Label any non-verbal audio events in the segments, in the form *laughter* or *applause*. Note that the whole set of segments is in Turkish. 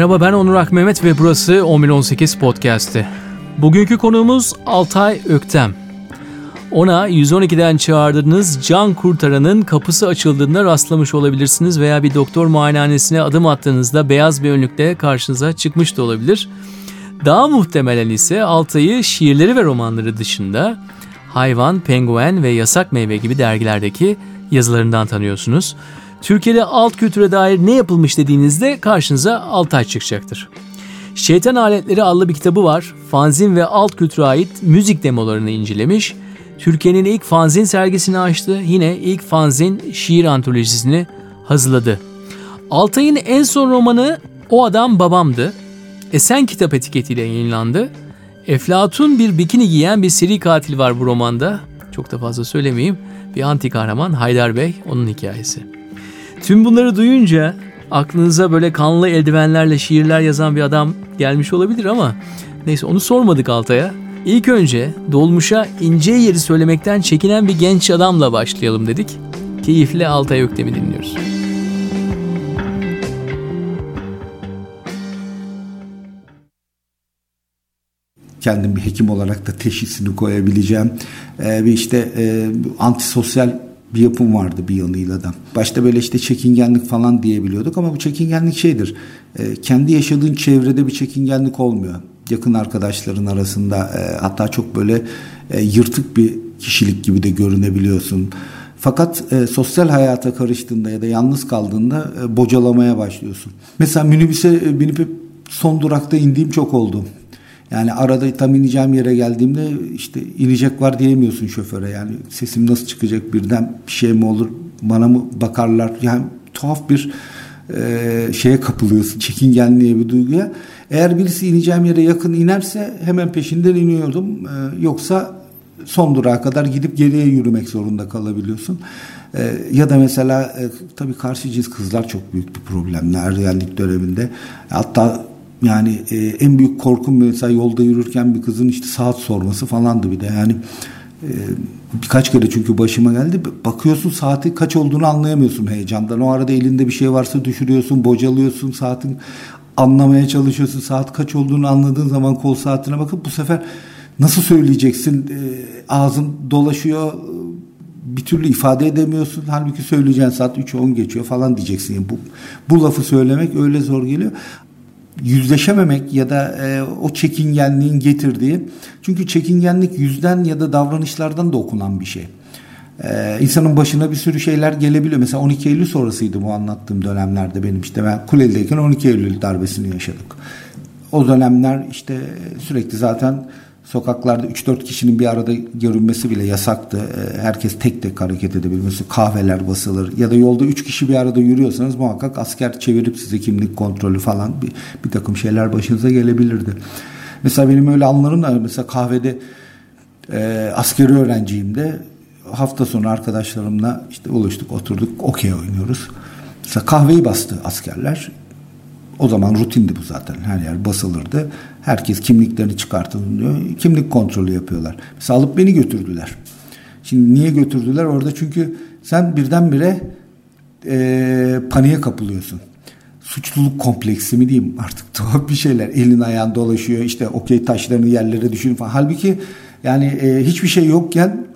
Merhaba ben Onur Akmehmet ve burası 1118 Podcast'ı. Bugünkü konuğumuz Altay Öktem. Ona 112'den çağırdığınız can kurtaranın kapısı açıldığında rastlamış olabilirsiniz veya bir doktor muayenehanesine adım attığınızda beyaz bir önlükle karşınıza çıkmış da olabilir. Daha muhtemelen ise Altay'ı şiirleri ve romanları dışında Hayvan, Penguen ve Yasak Meyve gibi dergilerdeki yazılarından tanıyorsunuz. Türkiye'de alt kültüre dair ne yapılmış dediğinizde karşınıza Altay çıkacaktır. Şeytan Aletleri adlı bir kitabı var. Fanzin ve alt kültüre ait müzik demolarını incelemiş. Türkiye'nin ilk fanzin sergisini açtı. Yine ilk fanzin şiir antolojisini hazırladı. Altay'ın en son romanı O Adam Babam'dı. Esen kitap etiketiyle yayınlandı. Eflatun bir bikini giyen bir seri katil var bu romanda. Çok da fazla söylemeyeyim. Bir anti kahraman Haydar Bey onun hikayesi. Tüm bunları duyunca aklınıza böyle kanlı eldivenlerle şiirler yazan bir adam gelmiş olabilir ama neyse onu sormadık Altay'a. İlk önce dolmuşa ince yeri söylemekten çekinen bir genç adamla başlayalım dedik. Keyifle Altay Öktem'i dinliyoruz. kendim bir hekim olarak da teşhisini koyabileceğim ee, bir işte e, antisosyal bir yapım vardı bir yanıyla da. Başta böyle işte çekingenlik falan diyebiliyorduk ama bu çekingenlik şeydir. E, kendi yaşadığın çevrede bir çekingenlik olmuyor. Yakın arkadaşların arasında e, hatta çok böyle e, yırtık bir kişilik gibi de görünebiliyorsun. Fakat e, sosyal hayata karıştığında ya da yalnız kaldığında e, bocalamaya başlıyorsun. Mesela minibüse e, binip son durakta indiğim çok oldu. Yani arada tam ineceğim yere geldiğimde işte inecek var diyemiyorsun şoföre. Yani sesim nasıl çıkacak birden bir şey mi olur bana mı bakarlar. Yani tuhaf bir e, şeye kapılıyorsun. Çekingenliğe bir duyguya. Eğer birisi ineceğim yere yakın inerse hemen peşinden iniyordum. E, yoksa son durağa kadar gidip geriye yürümek zorunda kalabiliyorsun. E, ya da mesela e, tabii karşı cins kızlar çok büyük bir problemler ergenlik döneminde. Hatta yani e, en büyük korkum mesela yolda yürürken bir kızın işte saat sorması falandı bir de. Yani e, birkaç kere çünkü başıma geldi. Bakıyorsun saati kaç olduğunu anlayamıyorsun heyecandan. O arada elinde bir şey varsa düşürüyorsun bocalıyorsun saatin. Anlamaya çalışıyorsun saat kaç olduğunu anladığın zaman kol saatine bakıp bu sefer nasıl söyleyeceksin? E, ağzın dolaşıyor bir türlü ifade edemiyorsun. Halbuki söyleyeceğin saat 3-10 geçiyor falan diyeceksin. Yani bu, bu lafı söylemek öyle zor geliyor yüzleşememek ya da e, o çekingenliğin getirdiği çünkü çekingenlik yüzden ya da davranışlardan da okunan bir şey. Ee, insanın başına bir sürü şeyler gelebiliyor. Mesela 12 Eylül sonrasıydı bu anlattığım dönemlerde benim işte ben Kuleli'deyken 12 Eylül darbesini yaşadık. O dönemler işte sürekli zaten Sokaklarda 3-4 kişinin bir arada görünmesi bile yasaktı. Ee, herkes tek tek hareket edebilmesi, kahveler basılır ya da yolda 3 kişi bir arada yürüyorsanız muhakkak asker çevirip size kimlik kontrolü falan bir, bir takım şeyler başınıza gelebilirdi. Mesela benim öyle anlarım da mesela kahvede e, askeri öğrenciyim de hafta sonu arkadaşlarımla işte buluştuk oturduk okey oynuyoruz. Mesela kahveyi bastı askerler. O zaman rutindi bu zaten. Her yer basılırdı. Herkes kimliklerini çıkartın diyor. Kimlik kontrolü yapıyorlar. Mesela alıp beni götürdüler. Şimdi niye götürdüler? Orada çünkü sen birdenbire e, paniğe kapılıyorsun. Suçluluk kompleksi mi diyeyim artık *laughs* tuhaf bir şeyler. Elin ayağın dolaşıyor işte okey taşlarını yerlere düşün falan. Halbuki yani e, hiçbir şey yokken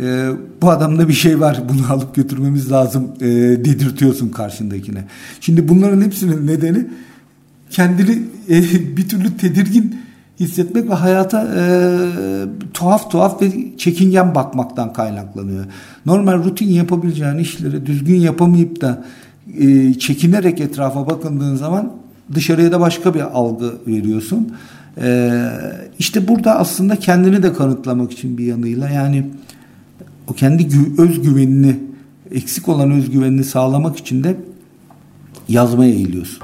e, bu adamda bir şey var bunu alıp götürmemiz lazım e, dedirtiyorsun karşındakine. Şimdi bunların hepsinin nedeni kendini e, bir türlü tedirgin hissetmek ve hayata e, tuhaf tuhaf ve çekingen bakmaktan kaynaklanıyor. Normal rutin yapabileceğin işleri düzgün yapamayıp da e, çekinerek etrafa bakındığın zaman dışarıya da başka bir algı veriyorsun. E, işte burada aslında kendini de kanıtlamak için bir yanıyla yani o kendi özgüvenini eksik olan özgüvenini sağlamak için de yazmaya eğiliyorsun.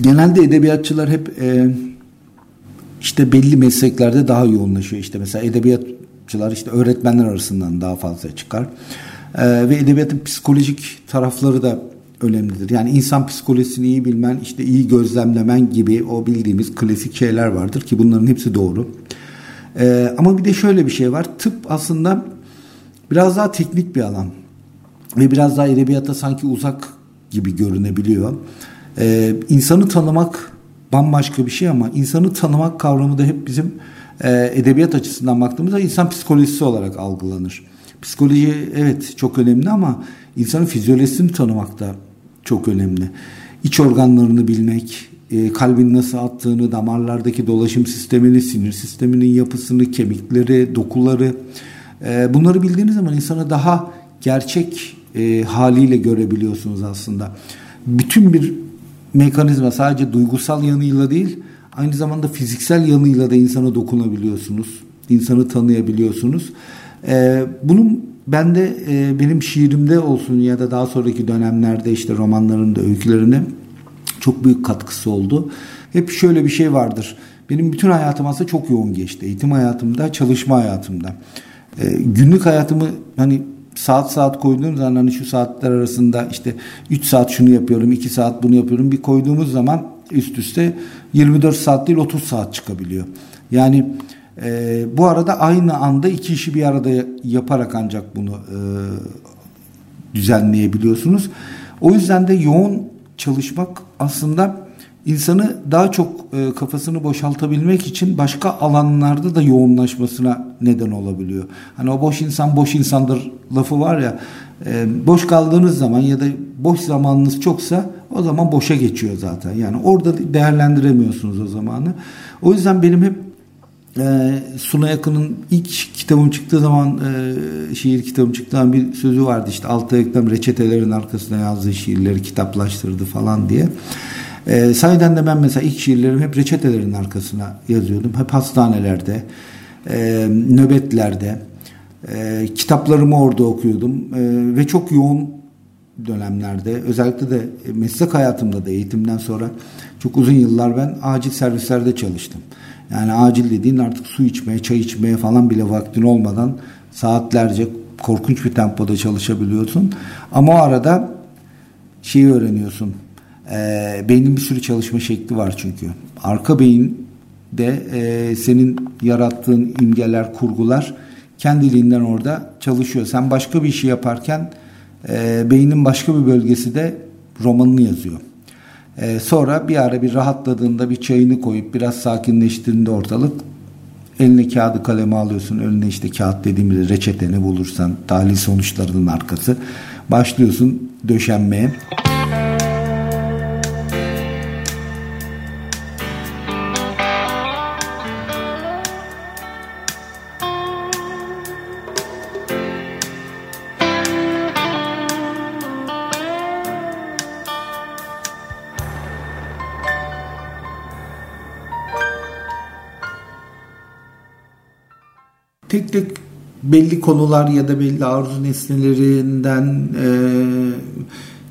Genelde edebiyatçılar hep e, işte belli mesleklerde daha yoğunlaşıyor. İşte mesela edebiyat edebiyatçılar işte öğretmenler arasından daha fazla çıkar. E, ve edebiyatın psikolojik tarafları da önemlidir. Yani insan psikolojisini iyi bilmen, işte iyi gözlemlemen gibi o bildiğimiz klasik şeyler vardır ki bunların hepsi doğru. Ee, ama bir de şöyle bir şey var. Tıp aslında biraz daha teknik bir alan ve biraz daha edebiyata sanki uzak gibi görünebiliyor. Ee, insanı tanımak bambaşka bir şey ama insanı tanımak kavramı da hep bizim e, edebiyat açısından baktığımızda insan psikolojisi olarak algılanır. Psikoloji evet çok önemli ama insanın fizyolojisini tanımak da çok önemli. İç organlarını bilmek, e, kalbin nasıl attığını, damarlardaki dolaşım sistemini, sinir sisteminin yapısını, kemikleri, dokuları e, bunları bildiğiniz zaman insanı daha gerçek e, haliyle görebiliyorsunuz aslında. Bütün bir mekanizma sadece duygusal yanıyla değil aynı zamanda fiziksel yanıyla da insana dokunabiliyorsunuz. insanı tanıyabiliyorsunuz. E, bunun ben de e, benim şiirimde olsun ya da daha sonraki dönemlerde işte romanlarında, öykülerinde çok büyük katkısı oldu. Hep şöyle bir şey vardır. Benim bütün hayatım aslında çok yoğun geçti. Eğitim hayatımda, çalışma hayatımda. E, günlük hayatımı hani saat saat koyduğum zaman hani şu saatler arasında işte 3 saat şunu yapıyorum, 2 saat bunu yapıyorum bir koyduğumuz zaman üst üste 24 saat değil 30 saat çıkabiliyor. Yani e, bu arada aynı anda iki işi bir arada yaparak ancak bunu e, düzenleyebiliyorsunuz. O yüzden de yoğun çalışmak aslında insanı daha çok e, kafasını boşaltabilmek için başka alanlarda da yoğunlaşmasına neden olabiliyor. Hani o boş insan boş insandır lafı var ya e, boş kaldığınız zaman ya da boş zamanınız çoksa o zaman boşa geçiyor zaten. Yani orada değerlendiremiyorsunuz o zamanı. O yüzden benim hep e, Suna Yakın'ın ilk kitabım çıktığı zaman e, şiir kitabım çıktığı bir sözü vardı işte altı eklem reçetelerin arkasına yazdığı şiirleri kitaplaştırdı falan diye. E, sayeden de ben mesela ilk şiirlerimi hep reçetelerin arkasına yazıyordum. Hep hastanelerde, e, nöbetlerde, e, kitaplarımı orada okuyordum e, ve çok yoğun dönemlerde özellikle de meslek hayatımda da eğitimden sonra çok uzun yıllar ben acil servislerde çalıştım. Yani acil dediğin artık su içmeye, çay içmeye falan bile vaktin olmadan saatlerce korkunç bir tempoda çalışabiliyorsun. Ama o arada şeyi öğreniyorsun. E, beynin bir sürü çalışma şekli var çünkü. Arka beyin de e, senin yarattığın imgeler, kurgular kendiliğinden orada çalışıyor. Sen başka bir işi yaparken e, beynin başka bir bölgesi de romanını yazıyor. E, sonra bir ara bir rahatladığında bir çayını koyup biraz sakinleştiğinde ortalık eline kağıdı kalemi alıyorsun. Önüne işte kağıt dediğimiz reçeteni bulursan tahlil sonuçlarının arkası. Başlıyorsun döşenmeye. Belli konular ya da belli arzu nesnelerinden e,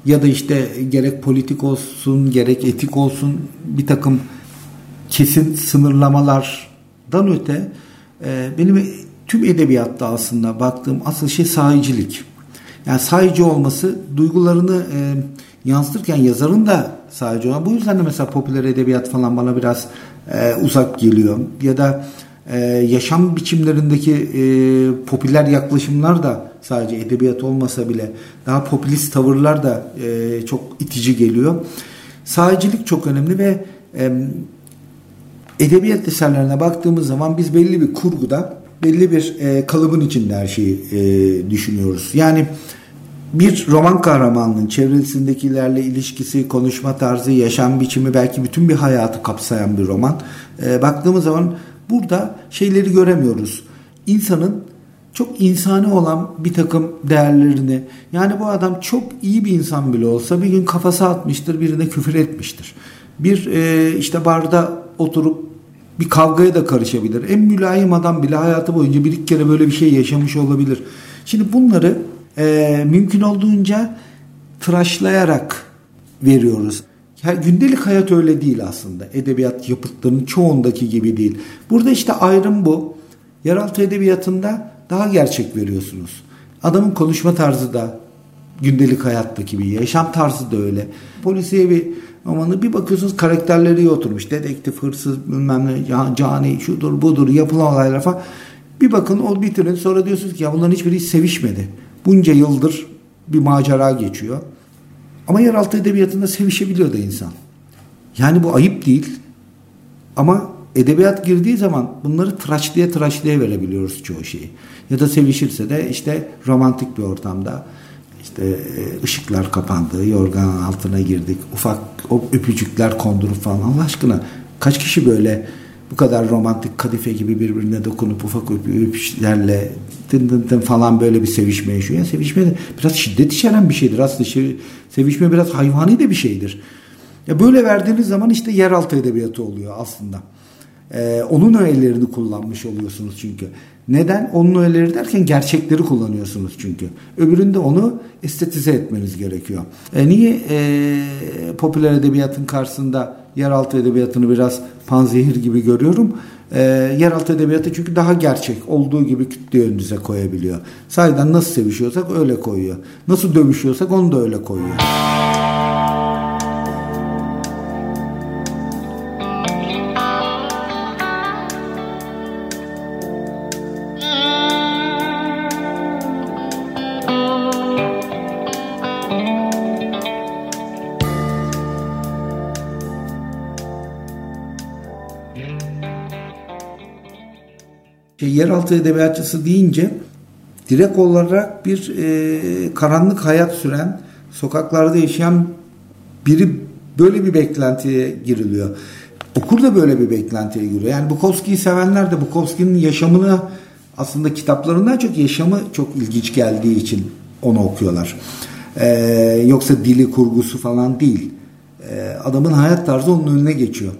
ya da işte gerek politik olsun gerek etik olsun bir takım kesin sınırlamalardan öte e, benim tüm edebiyatta aslında baktığım asıl şey sahicilik. Yani sahici olması duygularını e, yansıtırken yazarın da sahici olan. Bu yüzden de mesela popüler edebiyat falan bana biraz e, uzak geliyor. Ya da e, yaşam biçimlerindeki e, popüler yaklaşımlar da sadece edebiyat olmasa bile daha popülist tavırlar da e, çok itici geliyor. Sahicilik çok önemli ve e, edebiyat eserlerine baktığımız zaman biz belli bir kurguda belli bir e, kalıbın içinde her şeyi e, düşünüyoruz. Yani bir roman kahramanının çevresindekilerle ilişkisi, konuşma tarzı, yaşam biçimi belki bütün bir hayatı kapsayan bir roman. E, baktığımız zaman Burada şeyleri göremiyoruz. İnsanın çok insani olan bir takım değerlerini yani bu adam çok iyi bir insan bile olsa bir gün kafası atmıştır birine küfür etmiştir. Bir e, işte barda oturup bir kavgaya da karışabilir. En mülayim adam bile hayatı boyunca bir iki kere böyle bir şey yaşamış olabilir. Şimdi bunları e, mümkün olduğunca tıraşlayarak veriyoruz. Yani gündelik hayat öyle değil aslında. Edebiyat yapıtlarının çoğundaki gibi değil. Burada işte ayrım bu. Yeraltı edebiyatında daha gerçek veriyorsunuz. Adamın konuşma tarzı da gündelik hayattaki bir yaşam tarzı da öyle. Polisiye bir romanı bir bakıyorsunuz karakterleri iyi oturmuş. Dedektif, hırsız, bilmem ne, cani, şudur budur yapılan olaylar falan. Bir bakın o bitirin sonra diyorsunuz ki ya bunların hiçbiri hiç sevişmedi. Bunca yıldır bir macera geçiyor. Ama yeraltı edebiyatında sevişebiliyor da insan. Yani bu ayıp değil. Ama edebiyat girdiği zaman bunları tıraşlıya tıraşlıya verebiliyoruz çoğu şeyi. Ya da sevişirse de işte romantik bir ortamda işte e, ışıklar kapandı, yorganın altına girdik, ufak o öpücükler kondurup falan Allah aşkına kaç kişi böyle bu kadar romantik kadife gibi birbirine dokunup ufak öpüşlerle tın tın tın falan böyle bir sevişme yaşıyor. Yani sevişme de biraz şiddet içeren bir şeydir. Aslında sevişme biraz hayvani de bir şeydir. Ya böyle verdiğiniz zaman işte yeraltı edebiyatı oluyor aslında. Ee, onun öğelerini kullanmış oluyorsunuz çünkü. Neden? Onun öğeleri derken gerçekleri kullanıyorsunuz çünkü. Öbüründe onu estetize etmeniz gerekiyor. E niye e, popüler edebiyatın karşısında yeraltı edebiyatını biraz panzehir gibi görüyorum? E, yeraltı edebiyatı çünkü daha gerçek olduğu gibi kütle önünüze koyabiliyor. Sahiden nasıl sevişiyorsak öyle koyuyor. Nasıl dövüşüyorsak onu da öyle koyuyor. Yeraltı edebiyatçısı deyince direkt olarak bir e, karanlık hayat süren, sokaklarda yaşayan biri böyle bir beklentiye giriliyor. Okur da böyle bir beklentiye giriyor. Yani Bukowski'yi sevenler de Bukowski'nin yaşamını aslında kitaplarından çok yaşamı çok ilginç geldiği için onu okuyorlar. Ee, yoksa dili kurgusu falan değil. Ee, adamın hayat tarzı onun önüne geçiyor.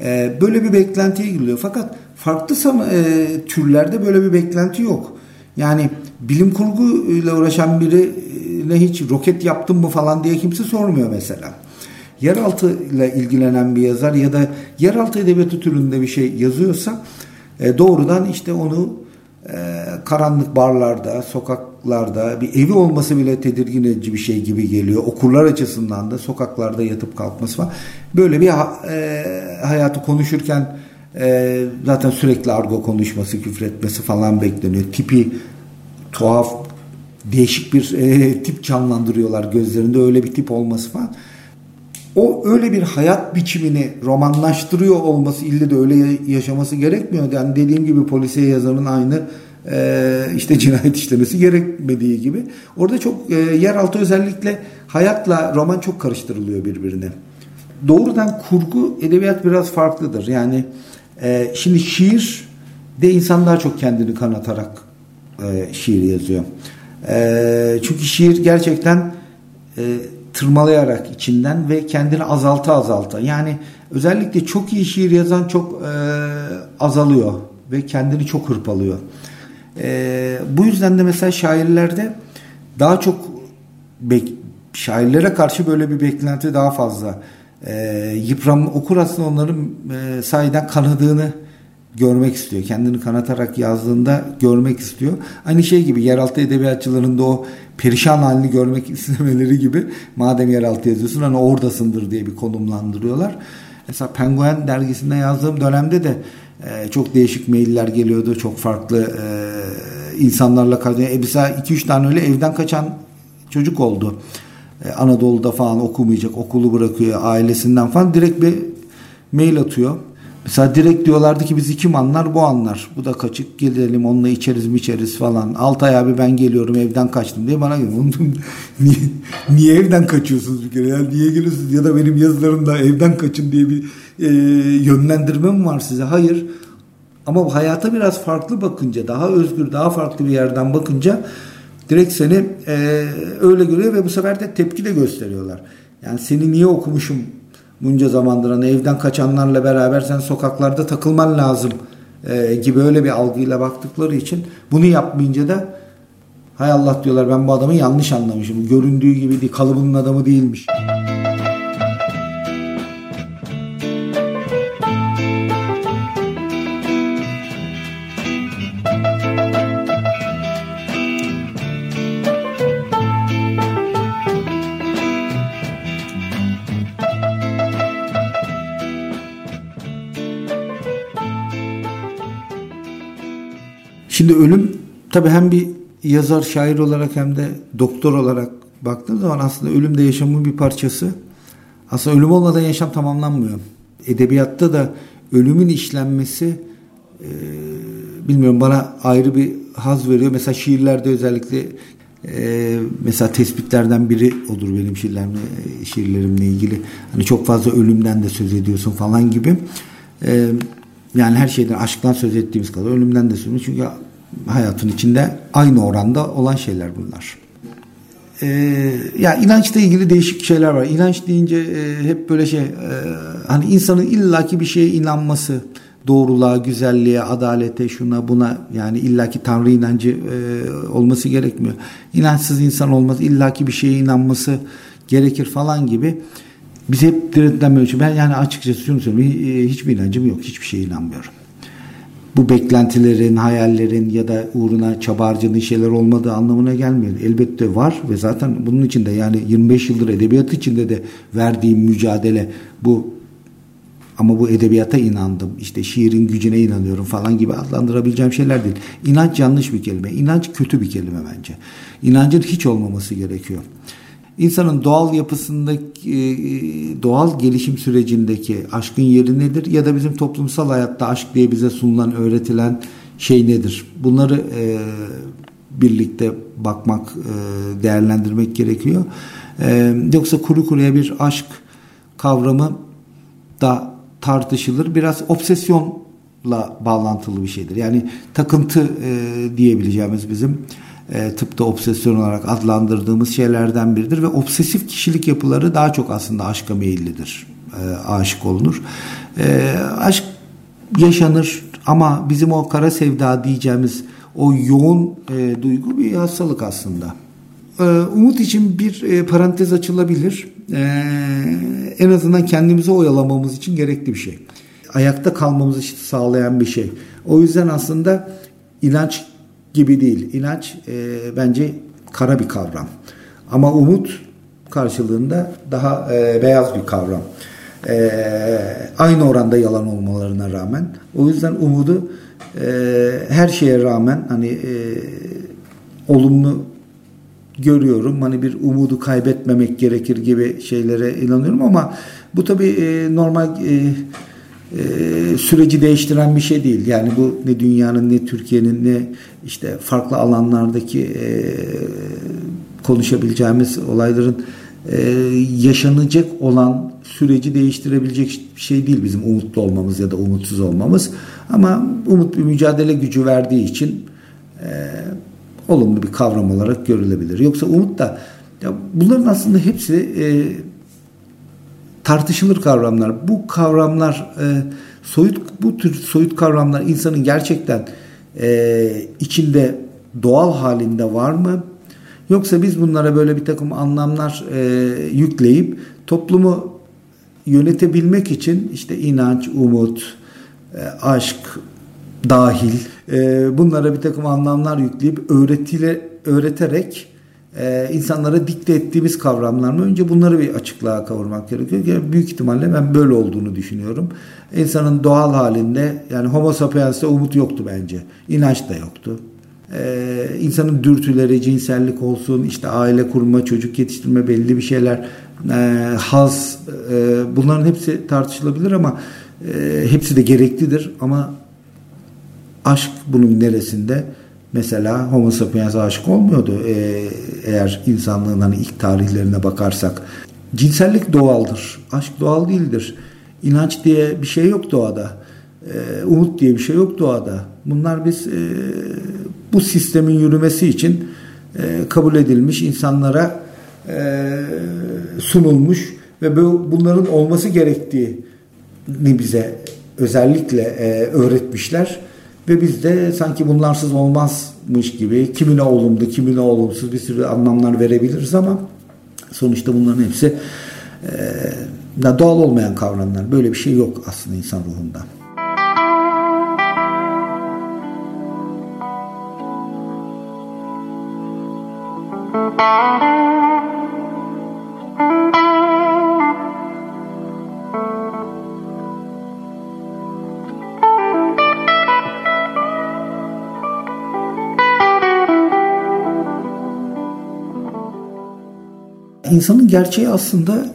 Ee, böyle bir beklentiye giriliyor. Fakat farklı e, türlerde böyle bir beklenti yok. Yani bilim kurgu ile uğraşan birine hiç roket yaptın mı falan diye kimse sormuyor mesela. Yeraltı ile ilgilenen bir yazar ya da yeraltı edebiyatı türünde bir şey yazıyorsa e, doğrudan işte onu e, karanlık barlarda, sokaklarda bir evi olması bile tedirgin edici bir şey gibi geliyor. Okurlar açısından da sokaklarda yatıp kalkması falan. Böyle bir e, hayatı konuşurken e, zaten sürekli argo konuşması, küfretmesi falan bekleniyor. Tipi tuhaf, değişik bir e, *laughs* tip canlandırıyorlar gözlerinde. Öyle bir tip olması falan. O öyle bir hayat biçimini romanlaştırıyor olması ille de öyle yaşaması gerekmiyor. Yani dediğim gibi polisiye yazarın aynı e, işte *laughs* cinayet işlemesi gerekmediği gibi. Orada çok e, yeraltı özellikle hayatla roman çok karıştırılıyor birbirine. Doğrudan kurgu edebiyat biraz farklıdır. Yani e, şimdi şiir de insan daha çok kendini kanatarak e, şiir yazıyor. E, çünkü şiir gerçekten e, tırmalayarak içinden ve kendini azalta azalta. Yani özellikle çok iyi şiir yazan çok e, azalıyor ve kendini çok hırpalıyor. E, bu yüzden de mesela şairlerde daha çok şairlere karşı böyle bir beklenti daha fazla e, yıpranma okur aslında onların e, sahiden kanadığını görmek istiyor. Kendini kanatarak yazdığında görmek istiyor. Aynı şey gibi yeraltı edebiyatçılarında o perişan halini görmek *laughs* istemeleri gibi madem yeraltı yazıyorsun hani oradasındır diye bir konumlandırıyorlar. Mesela Penguen dergisinde yazdığım dönemde de e, çok değişik mailler geliyordu. Çok farklı e, insanlarla karşılaşıyor. E, mesela 2-3 tane öyle evden kaçan çocuk oldu. E, Anadolu'da falan okumayacak, okulu bırakıyor ailesinden falan direkt bir mail atıyor. Mesela direkt diyorlardı ki bizi kim anlar bu anlar. Bu da kaçık gidelim onunla içeriz mi içeriz falan. Altay abi ben geliyorum evden kaçtım diye bana geliyor. *laughs* niye, niye evden kaçıyorsunuz bir kere ya? Niye geliyorsunuz? Ya da benim yazılarımda evden kaçın diye bir e, yönlendirme mi var size? Hayır. Ama hayata biraz farklı bakınca, daha özgür, daha farklı bir yerden bakınca direkt seni e, öyle görüyor ve bu sefer de tepki de gösteriyorlar. Yani seni niye okumuşum bunca zamandır hani evden kaçanlarla beraber sen sokaklarda takılman lazım e, gibi öyle bir algıyla baktıkları için bunu yapmayınca da hay Allah diyorlar ben bu adamı yanlış anlamışım. Göründüğü gibi değil kalıbının adamı değilmiş. Şimdi ölüm tabii hem bir yazar, şair olarak hem de doktor olarak baktığım zaman aslında ölüm de yaşamın bir parçası. Aslında ölüm olmadan yaşam tamamlanmıyor. Edebiyatta da ölümün işlenmesi e, bilmiyorum bana ayrı bir haz veriyor. Mesela şiirlerde özellikle e, mesela tespitlerden biri olur benim şiirlerimle, şiirlerimle ilgili. Hani çok fazla ölümden de söz ediyorsun falan gibi. E, yani her şeyden aşktan söz ettiğimiz kadar ölümden de söz ediyoruz. Çünkü hayatın içinde aynı oranda olan şeyler bunlar. Ee, ya inançla ilgili değişik şeyler var. İnanç deyince e, hep böyle şey e, hani insanın illaki bir şeye inanması, doğruluğa, güzelliğe, adalete, şuna buna yani illaki Tanrı inancı e, olması gerekmiyor. İnançsız insan olmaz, illaki bir şeye inanması gerekir falan gibi. Biz hep diretlenmiyoruz. Ben yani açıkçası şunu söyleyeyim. Hiçbir inancım yok. Hiçbir şeye inanmıyorum bu beklentilerin, hayallerin ya da uğruna çaba harcadığın şeyler olmadığı anlamına gelmiyor. Elbette var ve zaten bunun içinde yani 25 yıldır edebiyat içinde de verdiğim mücadele bu ama bu edebiyata inandım. İşte şiirin gücüne inanıyorum falan gibi adlandırabileceğim şeyler değil. İnanç yanlış bir kelime. İnanç kötü bir kelime bence. İnancın hiç olmaması gerekiyor insanın doğal yapısındaki doğal gelişim sürecindeki aşkın yeri nedir ya da bizim toplumsal hayatta aşk diye bize sunulan öğretilen şey nedir? Bunları e, birlikte bakmak, e, değerlendirmek gerekiyor. E, yoksa kuru kuruya bir aşk kavramı da tartışılır. Biraz obsesyonla bağlantılı bir şeydir. Yani takıntı e, diyebileceğimiz bizim e, tıpta obsesyon olarak adlandırdığımız şeylerden biridir ve obsesif kişilik yapıları daha çok aslında aşka meyillidir. E, aşık olunur. E, aşk yaşanır ama bizim o kara sevda diyeceğimiz o yoğun e, duygu bir hastalık aslında. E, umut için bir e, parantez açılabilir. E, en azından kendimizi oyalamamız için gerekli bir şey. Ayakta kalmamızı sağlayan bir şey. O yüzden aslında inanç gibi değil. İnanç e, bence kara bir kavram. Ama umut karşılığında daha e, beyaz bir kavram. E, aynı oranda yalan olmalarına rağmen. O yüzden umudu e, her şeye rağmen hani e, olumlu görüyorum. Hani bir umudu kaybetmemek gerekir gibi şeylere inanıyorum ama bu tabii e, normal e, e, süreci değiştiren bir şey değil. Yani bu ne dünyanın ne Türkiye'nin ne işte farklı alanlardaki e, konuşabileceğimiz olayların e, yaşanacak olan süreci değiştirebilecek şey değil bizim umutlu olmamız ya da umutsuz olmamız. Ama umut bir mücadele gücü verdiği için e, olumlu bir kavram olarak görülebilir. Yoksa umut da ya bunların aslında hepsi e, tartışılır kavramlar. Bu kavramlar e, soyut bu tür soyut kavramlar insanın gerçekten e, içinde doğal halinde var mı? Yoksa biz bunlara böyle bir takım anlamlar e, yükleyip toplumu yönetebilmek için işte inanç, umut, e, aşk dahil e, bunlara bir takım anlamlar yükleyip öğretiyle öğreterek e, insanlara dikte ettiğimiz kavramlar mı? Önce bunları bir açıklığa kavurmak gerekiyor. Yani büyük ihtimalle ben böyle olduğunu düşünüyorum. İnsanın doğal halinde yani homo sapiens'te umut yoktu bence. İnanç da yoktu. Ee, insanın dürtüleri, cinsellik olsun, işte aile kurma, çocuk yetiştirme belli bir şeyler, e, haz, e, bunların hepsi tartışılabilir ama e, hepsi de gereklidir. Ama aşk bunun neresinde? Mesela Homo sapiens aşık olmuyordu ee, eğer insanlığın hani ilk tarihlerine bakarsak. Cinsellik doğaldır. Aşk doğal değildir. İnanç diye bir şey yok doğada. Ee, umut diye bir şey yok doğada. Bunlar biz e, bu sistemin yürümesi için e, kabul edilmiş insanlara e, sunulmuş ve bu, bunların olması gerektiğini bize özellikle e, öğretmişler. Ve biz de sanki bunlarsız olmazmış gibi kimine olumlu, kimine olumsuz bir sürü anlamlar verebiliriz ama sonuçta bunların hepsi e, doğal olmayan kavramlar. Böyle bir şey yok aslında insan ruhunda. İnsanın gerçeği aslında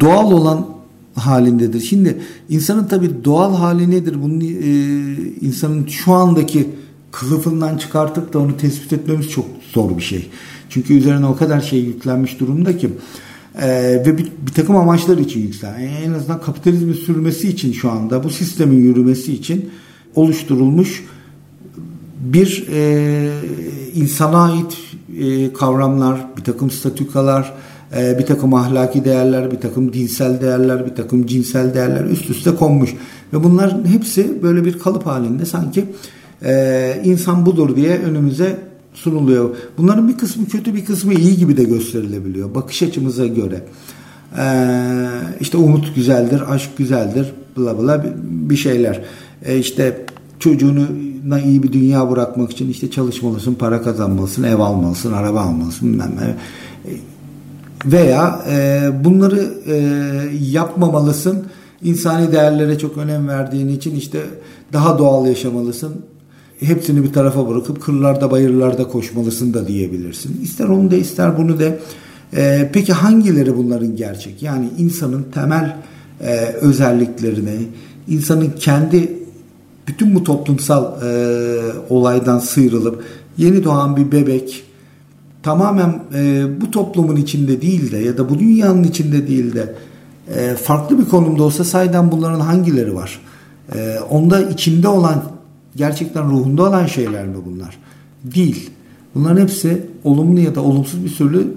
doğal olan halindedir. Şimdi insanın tabii doğal hali nedir? Bunun e, insanın şu andaki kılıfından çıkartıp da onu tespit etmemiz çok zor bir şey. Çünkü üzerine o kadar şey yüklenmiş durumda ki e, ve bir, bir takım amaçlar için yükselen. En azından kapitalizmin sürmesi için şu anda bu sistemin yürümesi için oluşturulmuş bir e, insana ait e, kavramlar, bir takım statükalar, e, bir takım ahlaki değerler, bir takım dinsel değerler, bir takım cinsel değerler üst üste konmuş. Ve bunların hepsi böyle bir kalıp halinde sanki e, insan budur diye önümüze sunuluyor. Bunların bir kısmı kötü bir kısmı iyi gibi de gösterilebiliyor bakış açımıza göre. Ee, işte umut güzeldir, aşk güzeldir, bla bla bir şeyler. Ee, işte çocuğunu iyi bir dünya bırakmak için işte çalışmalısın, para kazanmalısın, ev almalısın, araba almalısın bilmem ne. Veya e, bunları e, yapmamalısın. İnsani değerlere çok önem verdiğin için işte daha doğal yaşamalısın. Hepsini bir tarafa bırakıp kırlarda bayırlarda koşmalısın da diyebilirsin. İster onu da ister bunu da. E, peki hangileri bunların gerçek? Yani insanın temel e, özelliklerini, insanın kendi bütün bu toplumsal e, olaydan sıyrılıp yeni doğan bir bebek tamamen e, bu toplumun içinde değil de ya da bu dünyanın içinde değil de e, farklı bir konumda olsa saydan bunların hangileri var? E, onda içinde olan gerçekten ruhunda olan şeyler mi bunlar? Değil. Bunların hepsi olumlu ya da olumsuz bir türlü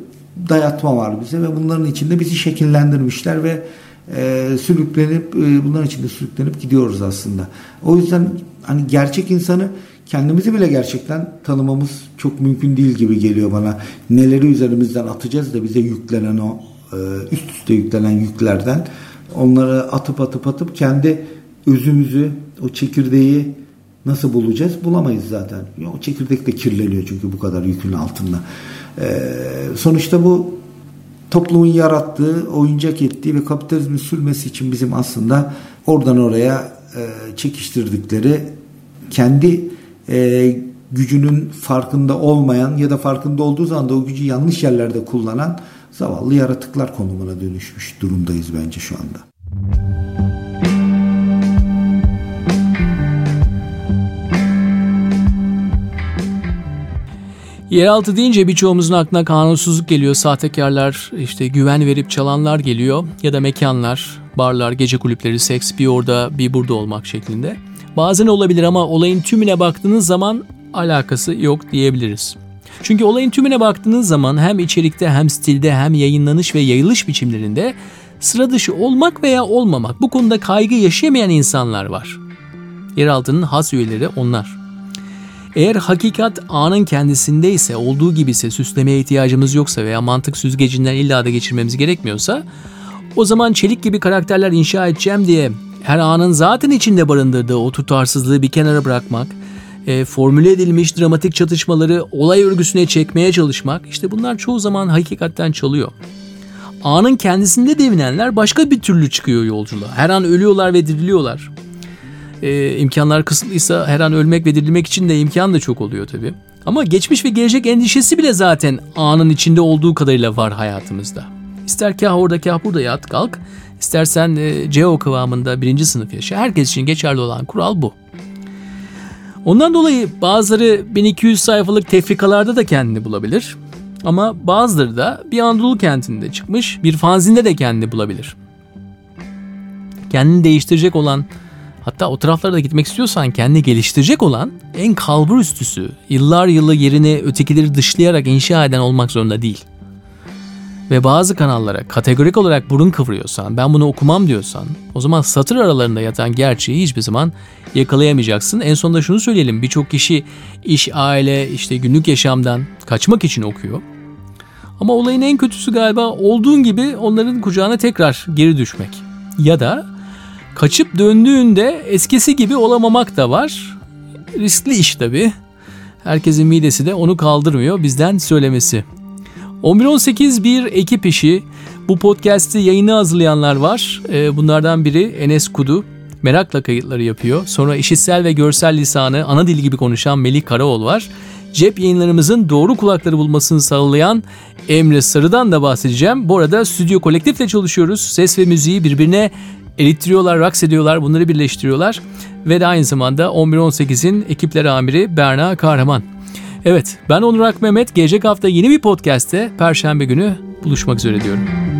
dayatma var bize ve bunların içinde bizi şekillendirmişler ve e, sürüklenip e, bunların içinde sürüklenip gidiyoruz aslında. O yüzden hani gerçek insanı kendimizi bile gerçekten tanımamız çok mümkün değil gibi geliyor bana. Neleri üzerimizden atacağız da bize yüklenen o e, üst üste yüklenen yüklerden onları atıp atıp atıp kendi özümüzü, o çekirdeği nasıl bulacağız? Bulamayız zaten. O çekirdek de kirleniyor çünkü bu kadar yükün altında. Ee, sonuçta bu toplumun yarattığı, oyuncak ettiği ve kapitalizmin sürmesi için bizim aslında oradan oraya e, çekiştirdikleri kendi e, gücünün farkında olmayan ya da farkında olduğu zaman da o gücü yanlış yerlerde kullanan zavallı yaratıklar konumuna dönüşmüş durumdayız bence şu anda. Yeraltı deyince birçoğumuzun aklına kanunsuzluk geliyor. Sahtekarlar, işte güven verip çalanlar geliyor. Ya da mekanlar, barlar, gece kulüpleri, seks bir orada bir burada olmak şeklinde. Bazen olabilir ama olayın tümüne baktığınız zaman alakası yok diyebiliriz. Çünkü olayın tümüne baktığınız zaman hem içerikte hem stilde hem yayınlanış ve yayılış biçimlerinde sıra dışı olmak veya olmamak bu konuda kaygı yaşayamayan insanlar var. Yeraltının has üyeleri onlar. Eğer hakikat anın kendisinde ise olduğu gibi ise süslemeye ihtiyacımız yoksa veya mantık süzgecinden illa da geçirmemiz gerekmiyorsa o zaman çelik gibi karakterler inşa edeceğim diye her anın zaten içinde barındırdığı o tutarsızlığı bir kenara bırakmak, e, formüle edilmiş dramatik çatışmaları olay örgüsüne çekmeye çalışmak işte bunlar çoğu zaman hakikatten çalıyor. Anın kendisinde devinenler başka bir türlü çıkıyor yolculuğa. Her an ölüyorlar ve diriliyorlar e, imkanlar kısıtlıysa her an ölmek ve dirilmek için de imkan da çok oluyor tabii. Ama geçmiş ve gelecek endişesi bile zaten anın içinde olduğu kadarıyla var hayatımızda. İster kah orada kah burada yat kalk, istersen e, CEO kıvamında birinci sınıf yaşa. Herkes için geçerli olan kural bu. Ondan dolayı bazıları 1200 sayfalık tefrikalarda da kendini bulabilir. Ama bazıları da bir Anadolu kentinde çıkmış bir fanzinde de kendini bulabilir. Kendini değiştirecek olan Hatta o taraflara da gitmek istiyorsan kendini geliştirecek olan en kalbur üstüsü, yıllar yılı yerini ötekileri dışlayarak inşa eden olmak zorunda değil. Ve bazı kanallara kategorik olarak burun kıvırıyorsan, ben bunu okumam diyorsan, o zaman satır aralarında yatan gerçeği hiçbir zaman yakalayamayacaksın. En sonunda şunu söyleyelim, birçok kişi iş, aile, işte günlük yaşamdan kaçmak için okuyor. Ama olayın en kötüsü galiba olduğun gibi onların kucağına tekrar geri düşmek. Ya da Kaçıp döndüğünde eskisi gibi olamamak da var. Riskli iş tabi. Herkesin midesi de onu kaldırmıyor bizden söylemesi. 11-18 bir ekip işi. Bu podcast'i yayını hazırlayanlar var. Ee, bunlardan biri Enes Kudu. Merakla kayıtları yapıyor. Sonra işitsel ve görsel lisanı ana dil gibi konuşan Melih Karaoğlu var. cep yayınlarımızın doğru kulakları bulmasını sağlayan Emre Sarı'dan da bahsedeceğim. Bu arada Stüdyo Kolektif'le çalışıyoruz. Ses ve müziği birbirine erittiriyorlar, raks ediyorlar, bunları birleştiriyorlar. Ve de aynı zamanda 11-18'in ekipler amiri Berna Kahraman. Evet, ben Onur Ak Mehmet. Gelecek hafta yeni bir podcast'te Perşembe günü buluşmak üzere diyorum.